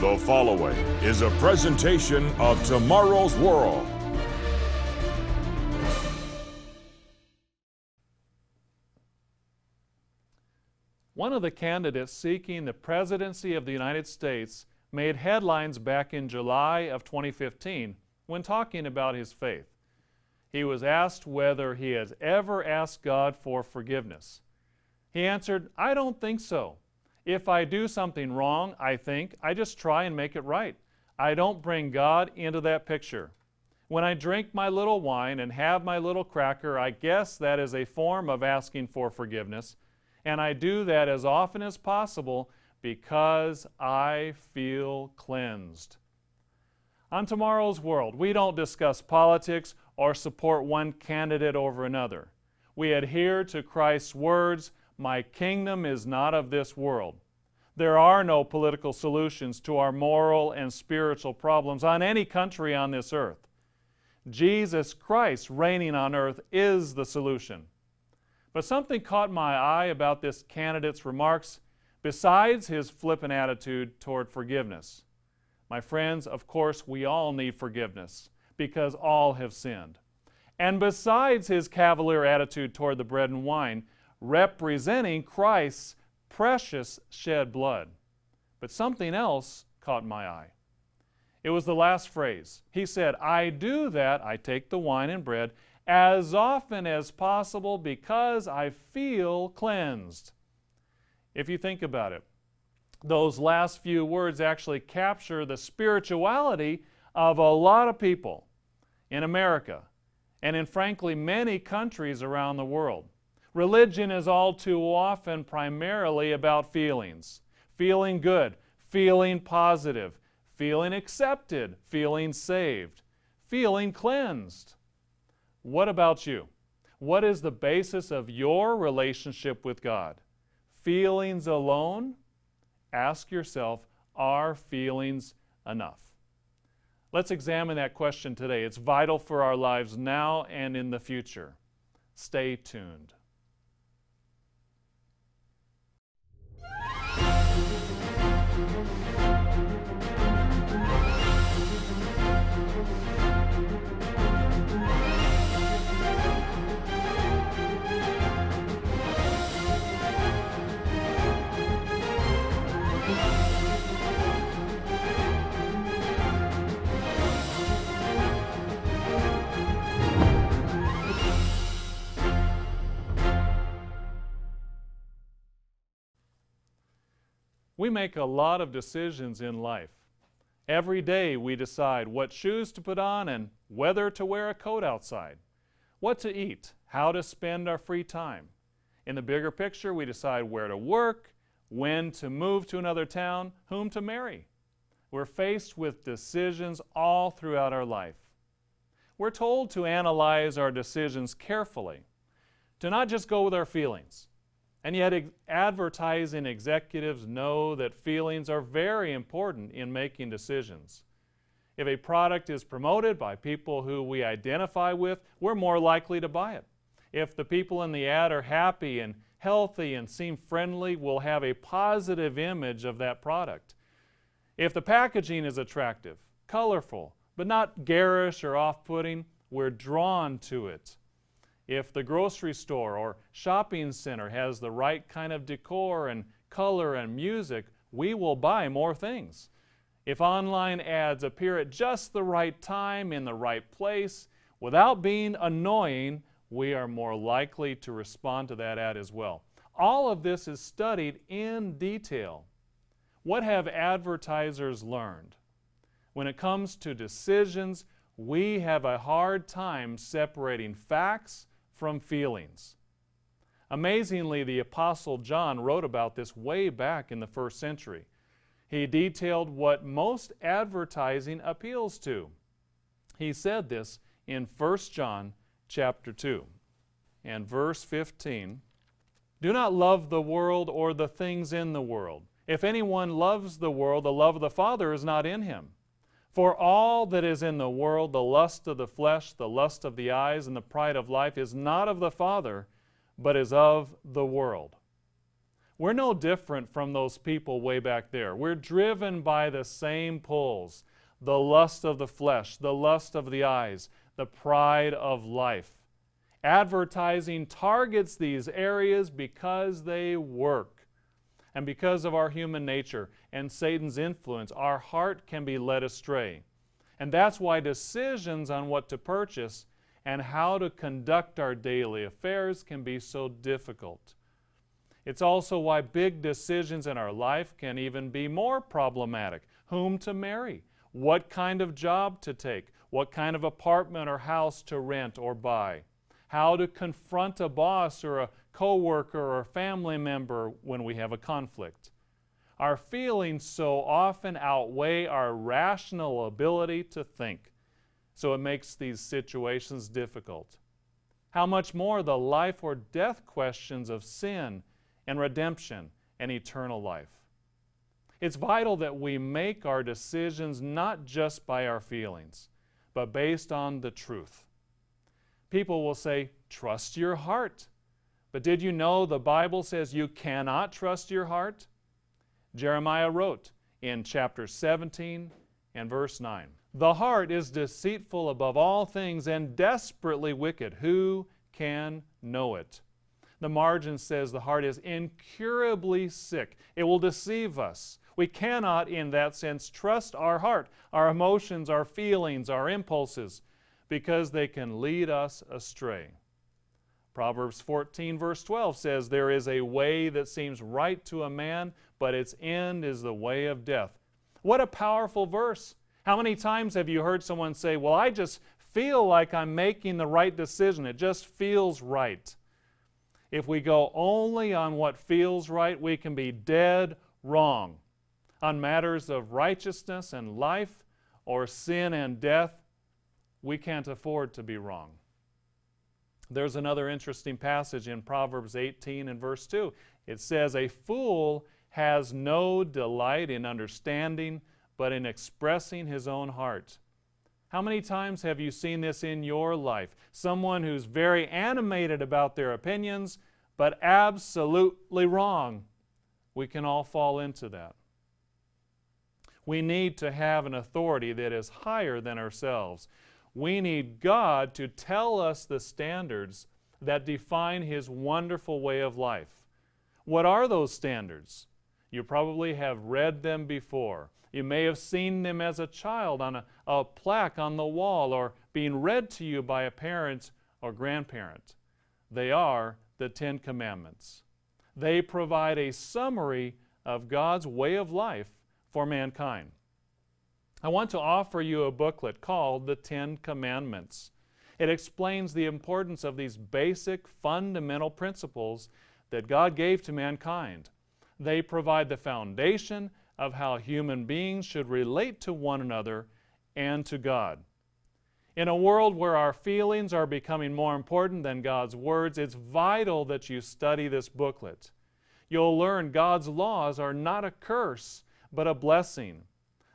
The following is a presentation of Tomorrow's World. One of the candidates seeking the presidency of the United States made headlines back in July of 2015 when talking about his faith. He was asked whether he has ever asked God for forgiveness. He answered, I don't think so. If I do something wrong, I think, I just try and make it right. I don't bring God into that picture. When I drink my little wine and have my little cracker, I guess that is a form of asking for forgiveness. And I do that as often as possible because I feel cleansed. On tomorrow's world, we don't discuss politics or support one candidate over another. We adhere to Christ's words My kingdom is not of this world. There are no political solutions to our moral and spiritual problems on any country on this earth. Jesus Christ reigning on earth is the solution. But something caught my eye about this candidate's remarks besides his flippant attitude toward forgiveness. My friends, of course, we all need forgiveness because all have sinned. And besides his cavalier attitude toward the bread and wine, representing Christ's precious shed blood. But something else caught my eye. It was the last phrase. He said, I do that, I take the wine and bread, as often as possible because I feel cleansed. If you think about it, those last few words actually capture the spirituality of a lot of people in America and in, frankly, many countries around the world. Religion is all too often primarily about feelings feeling good, feeling positive, feeling accepted, feeling saved, feeling cleansed. What about you? What is the basis of your relationship with God? Feelings alone? Ask yourself, are feelings enough? Let's examine that question today. It's vital for our lives now and in the future. Stay tuned. We make a lot of decisions in life. Every day we decide what shoes to put on and whether to wear a coat outside, what to eat, how to spend our free time. In the bigger picture, we decide where to work, when to move to another town, whom to marry. We're faced with decisions all throughout our life. We're told to analyze our decisions carefully, to not just go with our feelings, and yet, advertising executives know that feelings are very important in making decisions. If a product is promoted by people who we identify with, we're more likely to buy it. If the people in the ad are happy and healthy and seem friendly, we'll have a positive image of that product. If the packaging is attractive, colorful, but not garish or off putting, we're drawn to it. If the grocery store or shopping center has the right kind of decor and color and music, we will buy more things. If online ads appear at just the right time in the right place, without being annoying, we are more likely to respond to that ad as well. All of this is studied in detail. What have advertisers learned? When it comes to decisions, we have a hard time separating facts from feelings. Amazingly, the Apostle John wrote about this way back in the first century. He detailed what most advertising appeals to. He said this in 1 John chapter 2 and verse 15. Do not love the world or the things in the world. If anyone loves the world, the love of the Father is not in him. For all that is in the world, the lust of the flesh, the lust of the eyes, and the pride of life, is not of the Father, but is of the world. We're no different from those people way back there. We're driven by the same pulls the lust of the flesh, the lust of the eyes, the pride of life. Advertising targets these areas because they work. And because of our human nature and Satan's influence, our heart can be led astray. And that's why decisions on what to purchase and how to conduct our daily affairs can be so difficult. It's also why big decisions in our life can even be more problematic. Whom to marry, what kind of job to take, what kind of apartment or house to rent or buy, how to confront a boss or a coworker or family member when we have a conflict. Our feelings so often outweigh our rational ability to think, so it makes these situations difficult. How much more the life or death questions of sin and redemption and eternal life. It's vital that we make our decisions not just by our feelings, but based on the truth. People will say, Trust your heart. But did you know the Bible says you cannot trust your heart? Jeremiah wrote in chapter 17 and verse 9 The heart is deceitful above all things and desperately wicked. Who can know it? The margin says the heart is incurably sick. It will deceive us. We cannot, in that sense, trust our heart, our emotions, our feelings, our impulses, because they can lead us astray. Proverbs 14, verse 12 says, There is a way that seems right to a man, but its end is the way of death. What a powerful verse. How many times have you heard someone say, Well, I just feel like I'm making the right decision. It just feels right. If we go only on what feels right, we can be dead wrong. On matters of righteousness and life, or sin and death, we can't afford to be wrong. There's another interesting passage in Proverbs 18 and verse 2. It says, A fool has no delight in understanding, but in expressing his own heart. How many times have you seen this in your life? Someone who's very animated about their opinions, but absolutely wrong. We can all fall into that. We need to have an authority that is higher than ourselves. We need God to tell us the standards that define His wonderful way of life. What are those standards? You probably have read them before. You may have seen them as a child on a, a plaque on the wall or being read to you by a parent or grandparent. They are the Ten Commandments. They provide a summary of God's way of life for mankind. I want to offer you a booklet called The Ten Commandments. It explains the importance of these basic fundamental principles that God gave to mankind. They provide the foundation of how human beings should relate to one another and to God. In a world where our feelings are becoming more important than God's words, it's vital that you study this booklet. You'll learn God's laws are not a curse, but a blessing.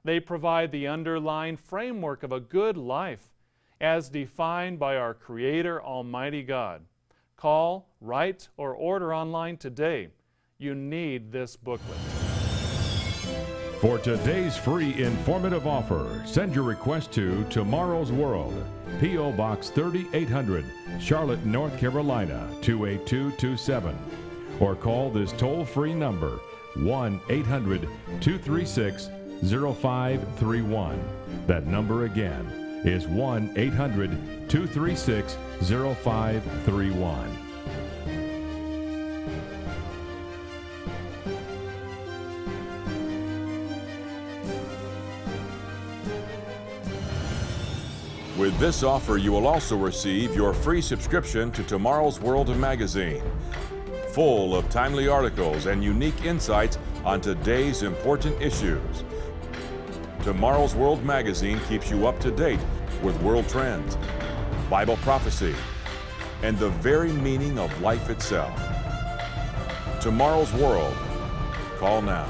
They provide the underlying framework of a good life as defined by our Creator, Almighty God. Call, write, or order online today. You need this booklet. For today's free informative offer, send your request to Tomorrow's World, P.O. Box 3800, Charlotte, North Carolina 28227. Or call this toll free number 1 800 236 0531. That number again is 1 800 236 0531. With this offer, you will also receive your free subscription to Tomorrow's World magazine, full of timely articles and unique insights on today's important issues. Tomorrow's World magazine keeps you up to date with world trends, Bible prophecy, and the very meaning of life itself. Tomorrow's World. Call now.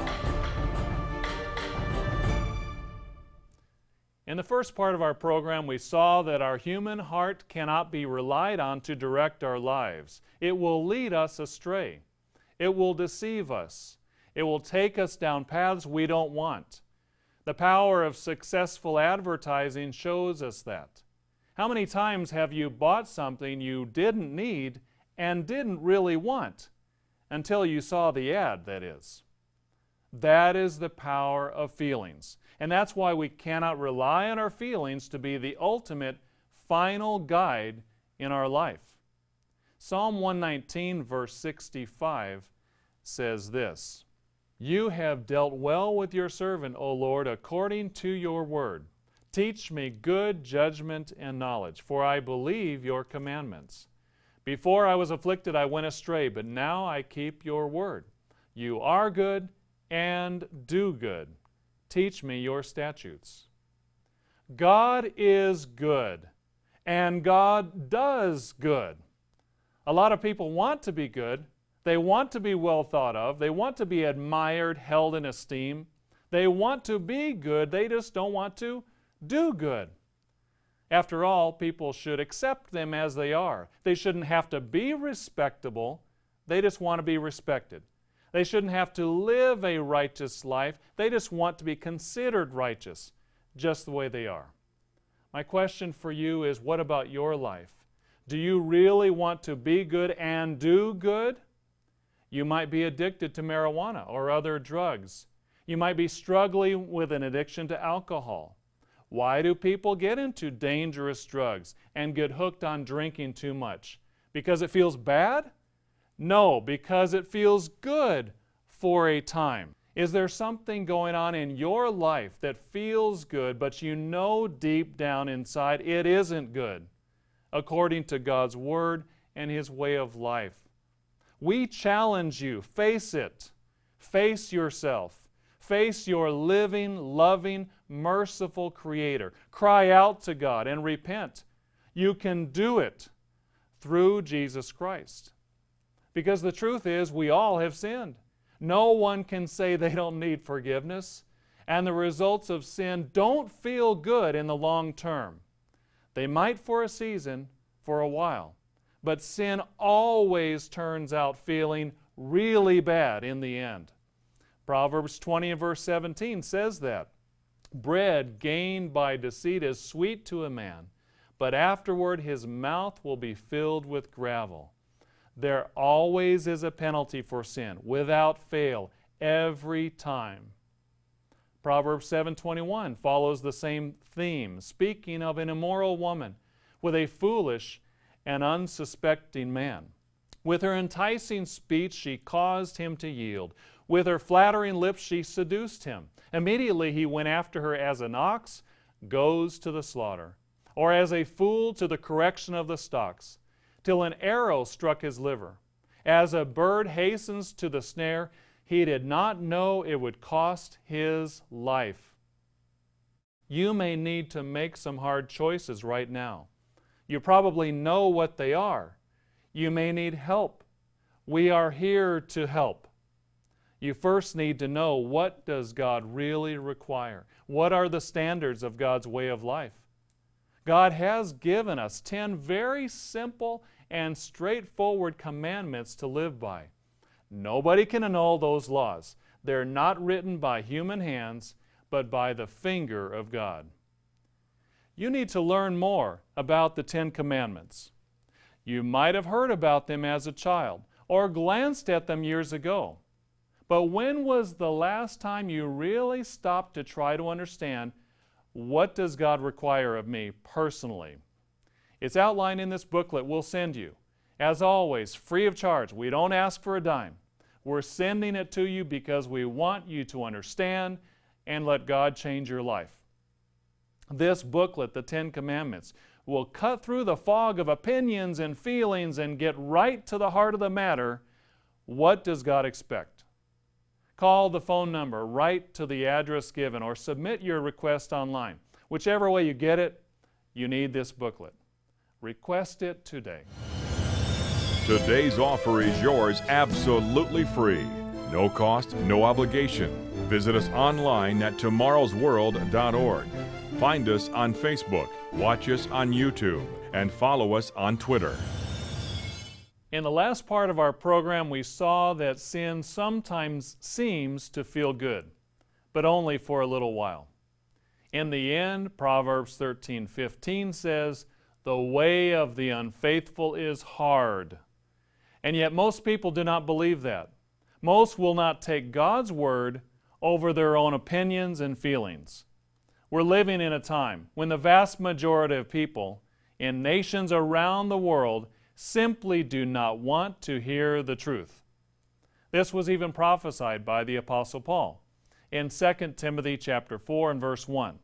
In the first part of our program, we saw that our human heart cannot be relied on to direct our lives. It will lead us astray. It will deceive us. It will take us down paths we don't want. The power of successful advertising shows us that. How many times have you bought something you didn't need and didn't really want until you saw the ad, that is? That is the power of feelings. And that's why we cannot rely on our feelings to be the ultimate final guide in our life. Psalm 119, verse 65 says this You have dealt well with your servant, O Lord, according to your word. Teach me good judgment and knowledge, for I believe your commandments. Before I was afflicted, I went astray, but now I keep your word. You are good and do good. Teach me your statutes. God is good, and God does good. A lot of people want to be good. They want to be well thought of. They want to be admired, held in esteem. They want to be good. They just don't want to do good. After all, people should accept them as they are. They shouldn't have to be respectable. They just want to be respected. They shouldn't have to live a righteous life. They just want to be considered righteous, just the way they are. My question for you is what about your life? Do you really want to be good and do good? You might be addicted to marijuana or other drugs. You might be struggling with an addiction to alcohol. Why do people get into dangerous drugs and get hooked on drinking too much? Because it feels bad? No, because it feels good for a time. Is there something going on in your life that feels good, but you know deep down inside it isn't good? according to God's Word and His way of life. We challenge you, face it. Face yourself. Face your living, loving, merciful Creator. Cry out to God and repent. You can do it through Jesus Christ. Because the truth is, we all have sinned. No one can say they don't need forgiveness. And the results of sin don't feel good in the long term. They might for a season, for a while. But sin always turns out feeling really bad in the end. Proverbs 20 and verse 17 says that. Bread gained by deceit is sweet to a man, but afterward his mouth will be filled with gravel. There always is a penalty for sin, without fail, every time. Proverbs 7:21 follows the same theme, speaking of an immoral woman with a foolish and unsuspecting man. With her enticing speech, she caused him to yield. With her flattering lips, she seduced him. Immediately he went after her as an ox goes to the slaughter, or as a fool to the correction of the stocks, till an arrow struck his liver. As a bird hastens to the snare, he did not know it would cost his life. You may need to make some hard choices right now. You probably know what they are. You may need help. We are here to help. You first need to know what does God really require? What are the standards of God's way of life? God has given us 10 very simple and straightforward commandments to live by. Nobody can annul those laws. They're not written by human hands, but by the finger of God. You need to learn more about the Ten Commandments. You might have heard about them as a child or glanced at them years ago. But when was the last time you really stopped to try to understand what does God require of me personally? It's outlined in this booklet we'll send you. As always, free of charge. We don't ask for a dime. We're sending it to you because we want you to understand and let God change your life. This booklet, The Ten Commandments, will cut through the fog of opinions and feelings and get right to the heart of the matter. What does God expect? Call the phone number, write to the address given, or submit your request online. Whichever way you get it, you need this booklet. Request it today. Today's offer is yours absolutely free. No cost, no obligation. Visit us online at tomorrowsworld.org. Find us on Facebook, watch us on YouTube, and follow us on Twitter. In the last part of our program, we saw that sin sometimes seems to feel good, but only for a little while. In the end, Proverbs 13:15 says, "The way of the unfaithful is hard." And yet most people do not believe that. Most will not take God's word over their own opinions and feelings. We're living in a time when the vast majority of people in nations around the world simply do not want to hear the truth. This was even prophesied by the apostle Paul in 2 Timothy chapter 4 and verse 1.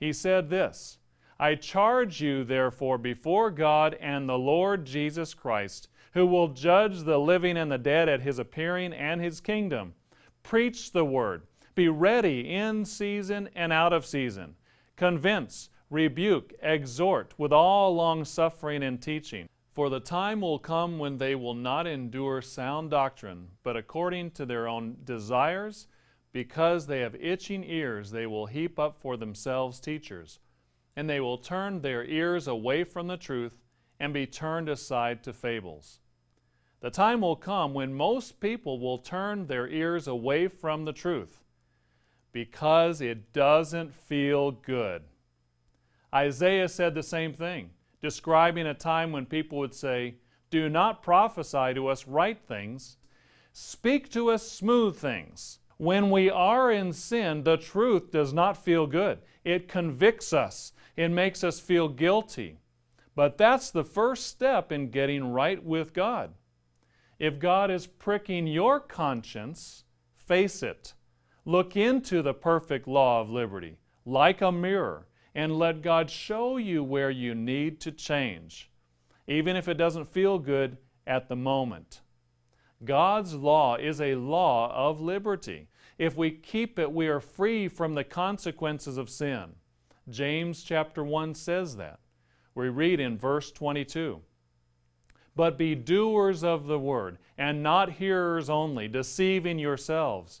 He said this, I charge you therefore before God and the Lord Jesus Christ, who will judge the living and the dead at his appearing and his kingdom. Preach the word. Be ready in season and out of season. Convince, rebuke, exhort with all long suffering and teaching. For the time will come when they will not endure sound doctrine, but according to their own desires, because they have itching ears, they will heap up for themselves teachers, and they will turn their ears away from the truth and be turned aside to fables. The time will come when most people will turn their ears away from the truth because it doesn't feel good. Isaiah said the same thing describing a time when people would say, Do not prophesy to us right things, speak to us smooth things. When we are in sin, the truth does not feel good. It convicts us, it makes us feel guilty. But that's the first step in getting right with God. If God is pricking your conscience, face it. Look into the perfect law of liberty like a mirror and let God show you where you need to change, even if it doesn't feel good at the moment. God's law is a law of liberty. If we keep it, we are free from the consequences of sin. James chapter 1 says that. We read in verse 22 But be doers of the word, and not hearers only, deceiving yourselves.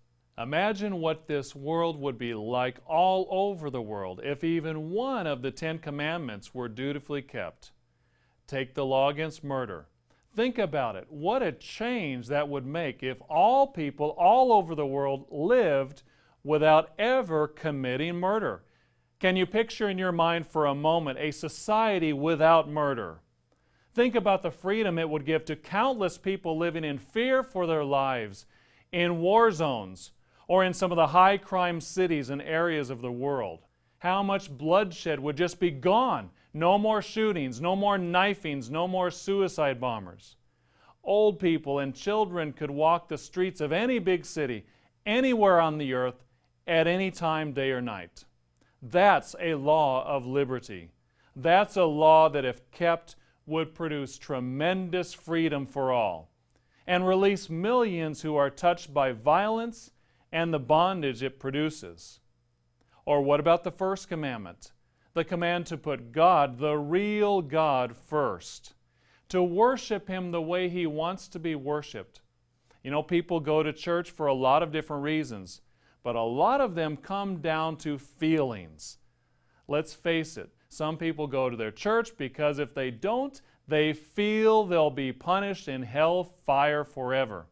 Imagine what this world would be like all over the world if even one of the Ten Commandments were dutifully kept. Take the law against murder. Think about it. What a change that would make if all people all over the world lived without ever committing murder. Can you picture in your mind for a moment a society without murder? Think about the freedom it would give to countless people living in fear for their lives, in war zones, or in some of the high crime cities and areas of the world. How much bloodshed would just be gone no more shootings, no more knifings, no more suicide bombers. Old people and children could walk the streets of any big city, anywhere on the earth, at any time, day or night. That's a law of liberty. That's a law that, if kept, would produce tremendous freedom for all and release millions who are touched by violence and the bondage it produces. Or what about the first commandment? the command to put God, the real God, first, to worship Him the way He wants to be worshiped. You know, people go to church for a lot of different reasons, but a lot of them come down to feelings. Let's face it, some people go to their church because if they don't, they feel they'll be punished in hell fire forever.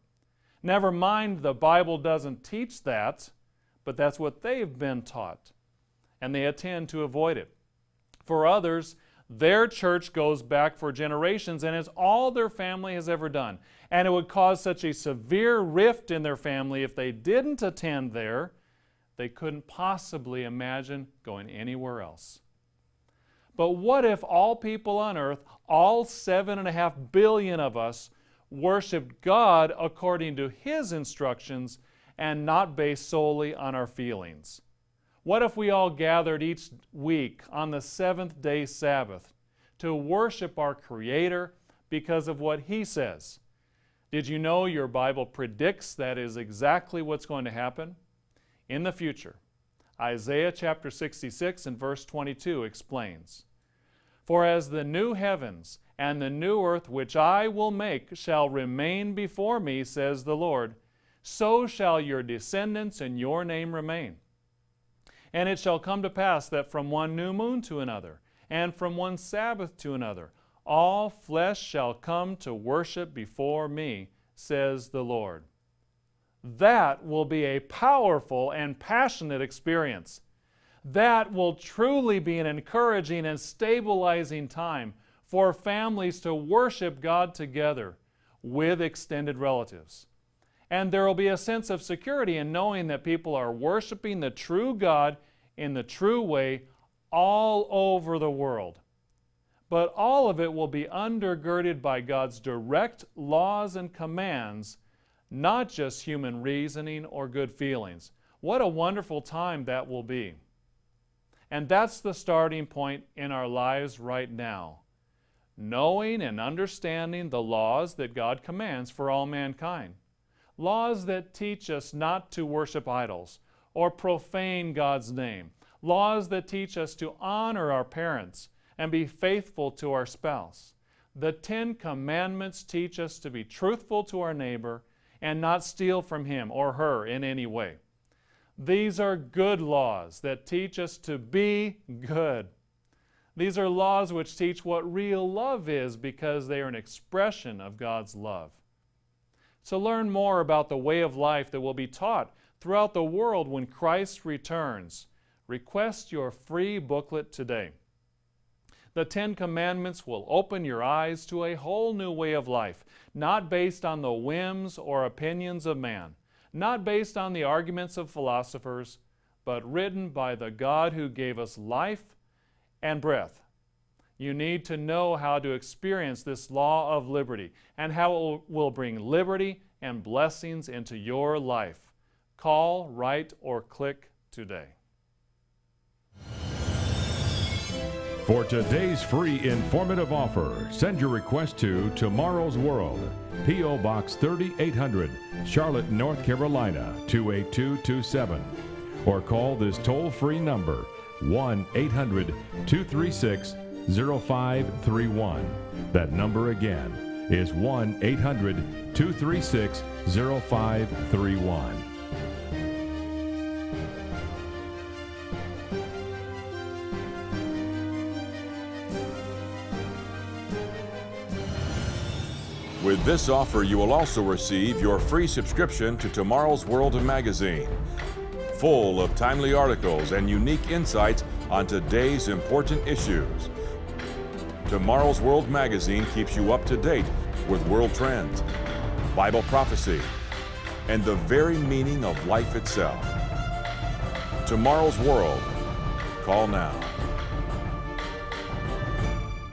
Never mind, the Bible doesn't teach that, but that's what they've been taught and they attend to avoid it. For others, their church goes back for generations and is all their family has ever done. And it would cause such a severe rift in their family if they didn't attend there, they couldn't possibly imagine going anywhere else. But what if all people on earth, all seven and a half billion of us, worshiped God according to His instructions and not based solely on our feelings? What if we all gathered each week on the seventh day Sabbath to worship our Creator because of what He says? Did you know your Bible predicts that is exactly what's going to happen? in the future. Isaiah chapter 66 and verse 22 explains For as the new heavens and the new earth which I will make shall remain before me, says the Lord, so shall your descendants and your name remain. And it shall come to pass that from one new moon to another, and from one Sabbath to another, all flesh shall come to worship before me, says the Lord. That will be a powerful and passionate experience. That will truly be an encouraging and stabilizing time for families to worship God together with extended relatives. And there will be a sense of security in knowing that people are worshiping the true God in the true way all over the world. But all of it will be undergirded by God's direct laws and commands, not just human reasoning or good feelings. What a wonderful time that will be. And that's the starting point in our lives right now. Knowing and understanding the laws that God commands for all mankind. Laws that teach us not to worship idols or profane God's name. Laws that teach us to honor our parents and be faithful to our spouse. The Ten Commandments teach us to be truthful to our neighbor and not steal from him or her in any way. These are good laws that teach us to be good. These are laws which teach what real love is because they are an expression of God's love. To learn more about the way of life that will be taught throughout the world when Christ returns, request your free booklet today. The Ten Commandments will open your eyes to a whole new way of life, not based on the whims or opinions of man, not based on the arguments of philosophers, but written by the God who gave us life and breath. You need to know how to experience this law of liberty and how it will bring liberty and blessings into your life. Call, write, or click today. For today's free informative offer, send your request to Tomorrow's World, P.O. Box 3800, Charlotte, North Carolina 28227. Or call this toll free number 1 800 236 0531. That number again is 1 800 236 0531. With this offer, you will also receive your free subscription to Tomorrow's World magazine, full of timely articles and unique insights on today's important issues. Tomorrow's World magazine keeps you up to date with world trends, Bible prophecy, and the very meaning of life itself. Tomorrow's World. Call now.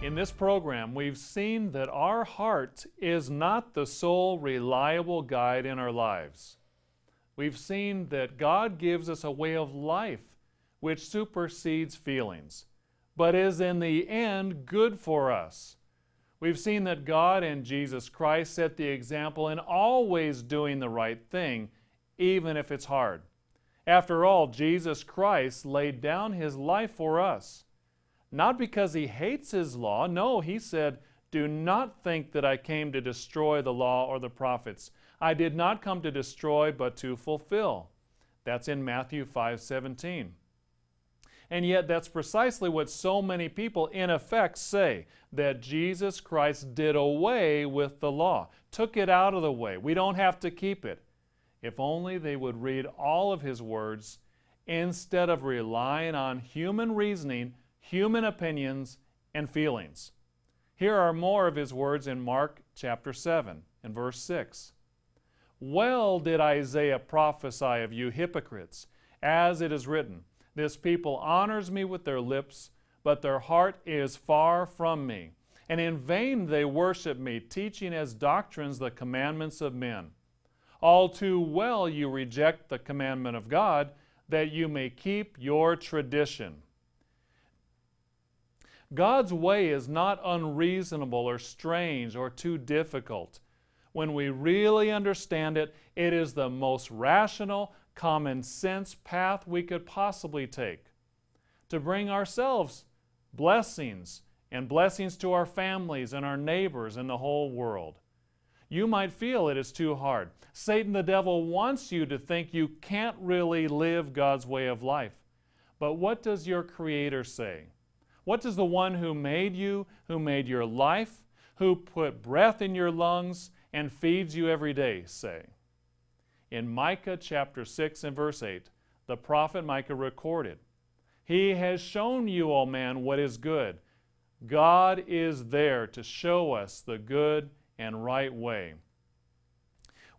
In this program, we've seen that our heart is not the sole reliable guide in our lives. We've seen that God gives us a way of life which supersedes feelings, but is in the end good for us. We've seen that God and Jesus Christ set the example in always doing the right thing, even if it's hard. After all, Jesus Christ laid down his life for us. Not because he hates his law. No, he said, Do not think that I came to destroy the law or the prophets. I did not come to destroy, but to fulfill. That's in Matthew 5 17. And yet, that's precisely what so many people, in effect, say that Jesus Christ did away with the law, took it out of the way. We don't have to keep it. If only they would read all of His words instead of relying on human reasoning human opinions, and feelings. Here are more of his words in Mark chapter 7 and verse 6. Well did Isaiah prophesy of you hypocrites, as it is written, This people honors me with their lips, but their heart is far from me. And in vain they worship me, teaching as doctrines the commandments of men. All too well you reject the commandment of God, that you may keep your tradition. God's way is not unreasonable or strange or too difficult. When we really understand it, it is the most rational, common sense path we could possibly take to bring ourselves blessings and blessings to our families and our neighbors and the whole world. You might feel it is too hard. Satan the devil wants you to think you can't really live God's way of life. But what does your Creator say? What does the one who made you, who made your life, who put breath in your lungs and feeds you every day say? In Micah chapter 6 and verse 8, the prophet Micah recorded, He has shown you, O man, what is good. God is there to show us the good and right way.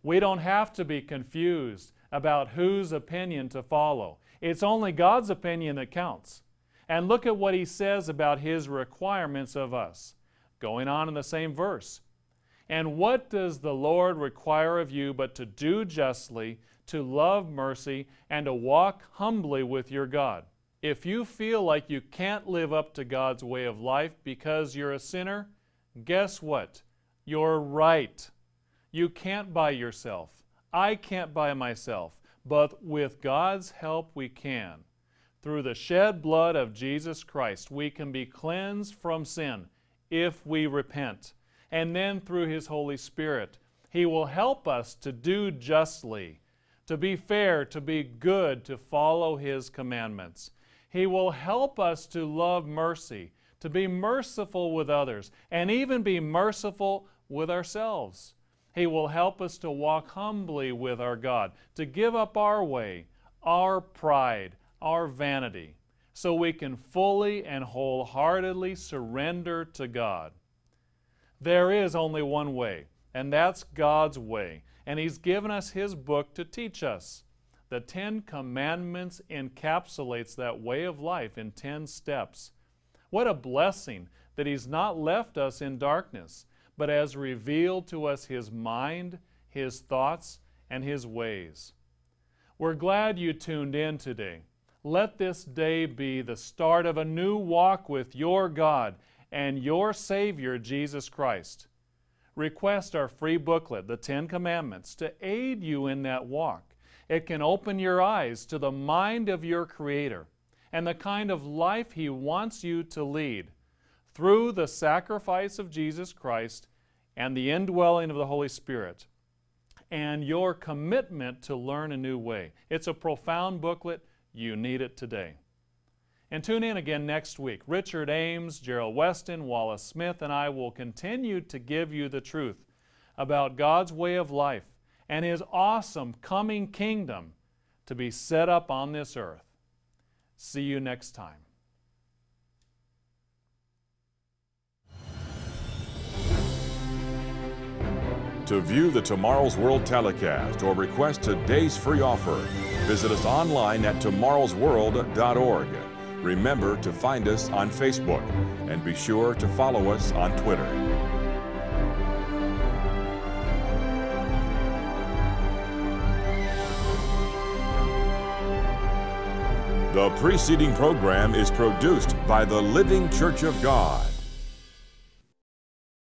We don't have to be confused about whose opinion to follow. It's only God's opinion that counts. And look at what he says about his requirements of us. Going on in the same verse. And what does the Lord require of you but to do justly, to love mercy, and to walk humbly with your God? If you feel like you can't live up to God's way of life because you're a sinner, guess what? You're right. You can't by yourself. I can't by myself. But with God's help, we can. Through the shed blood of Jesus Christ, we can be cleansed from sin if we repent. And then through His Holy Spirit, He will help us to do justly, to be fair, to be good, to follow His commandments. He will help us to love mercy, to be merciful with others, and even be merciful with ourselves. He will help us to walk humbly with our God, to give up our way, our pride, our vanity, so we can fully and wholeheartedly surrender to God. There is only one way, and that's God's way, and He's given us His book to teach us. The Ten Commandments encapsulates that way of life in ten steps. What a blessing that He's not left us in darkness, but has revealed to us His mind, His thoughts, and His ways. We're glad you tuned in today. Let this day be the start of a new walk with your God and your Savior, Jesus Christ. Request our free booklet, The Ten Commandments, to aid you in that walk. It can open your eyes to the mind of your Creator and the kind of life He wants you to lead through the sacrifice of Jesus Christ and the indwelling of the Holy Spirit and your commitment to learn a new way. It's a profound booklet. You need it today. And tune in again next week. Richard Ames, Gerald Weston, Wallace Smith, and I will continue to give you the truth about God's way of life and His awesome coming kingdom to be set up on this earth. See you next time. To view the Tomorrow's World telecast or request today's free offer, visit us online at tomorrowsworld.org. Remember to find us on Facebook and be sure to follow us on Twitter. The preceding program is produced by the Living Church of God.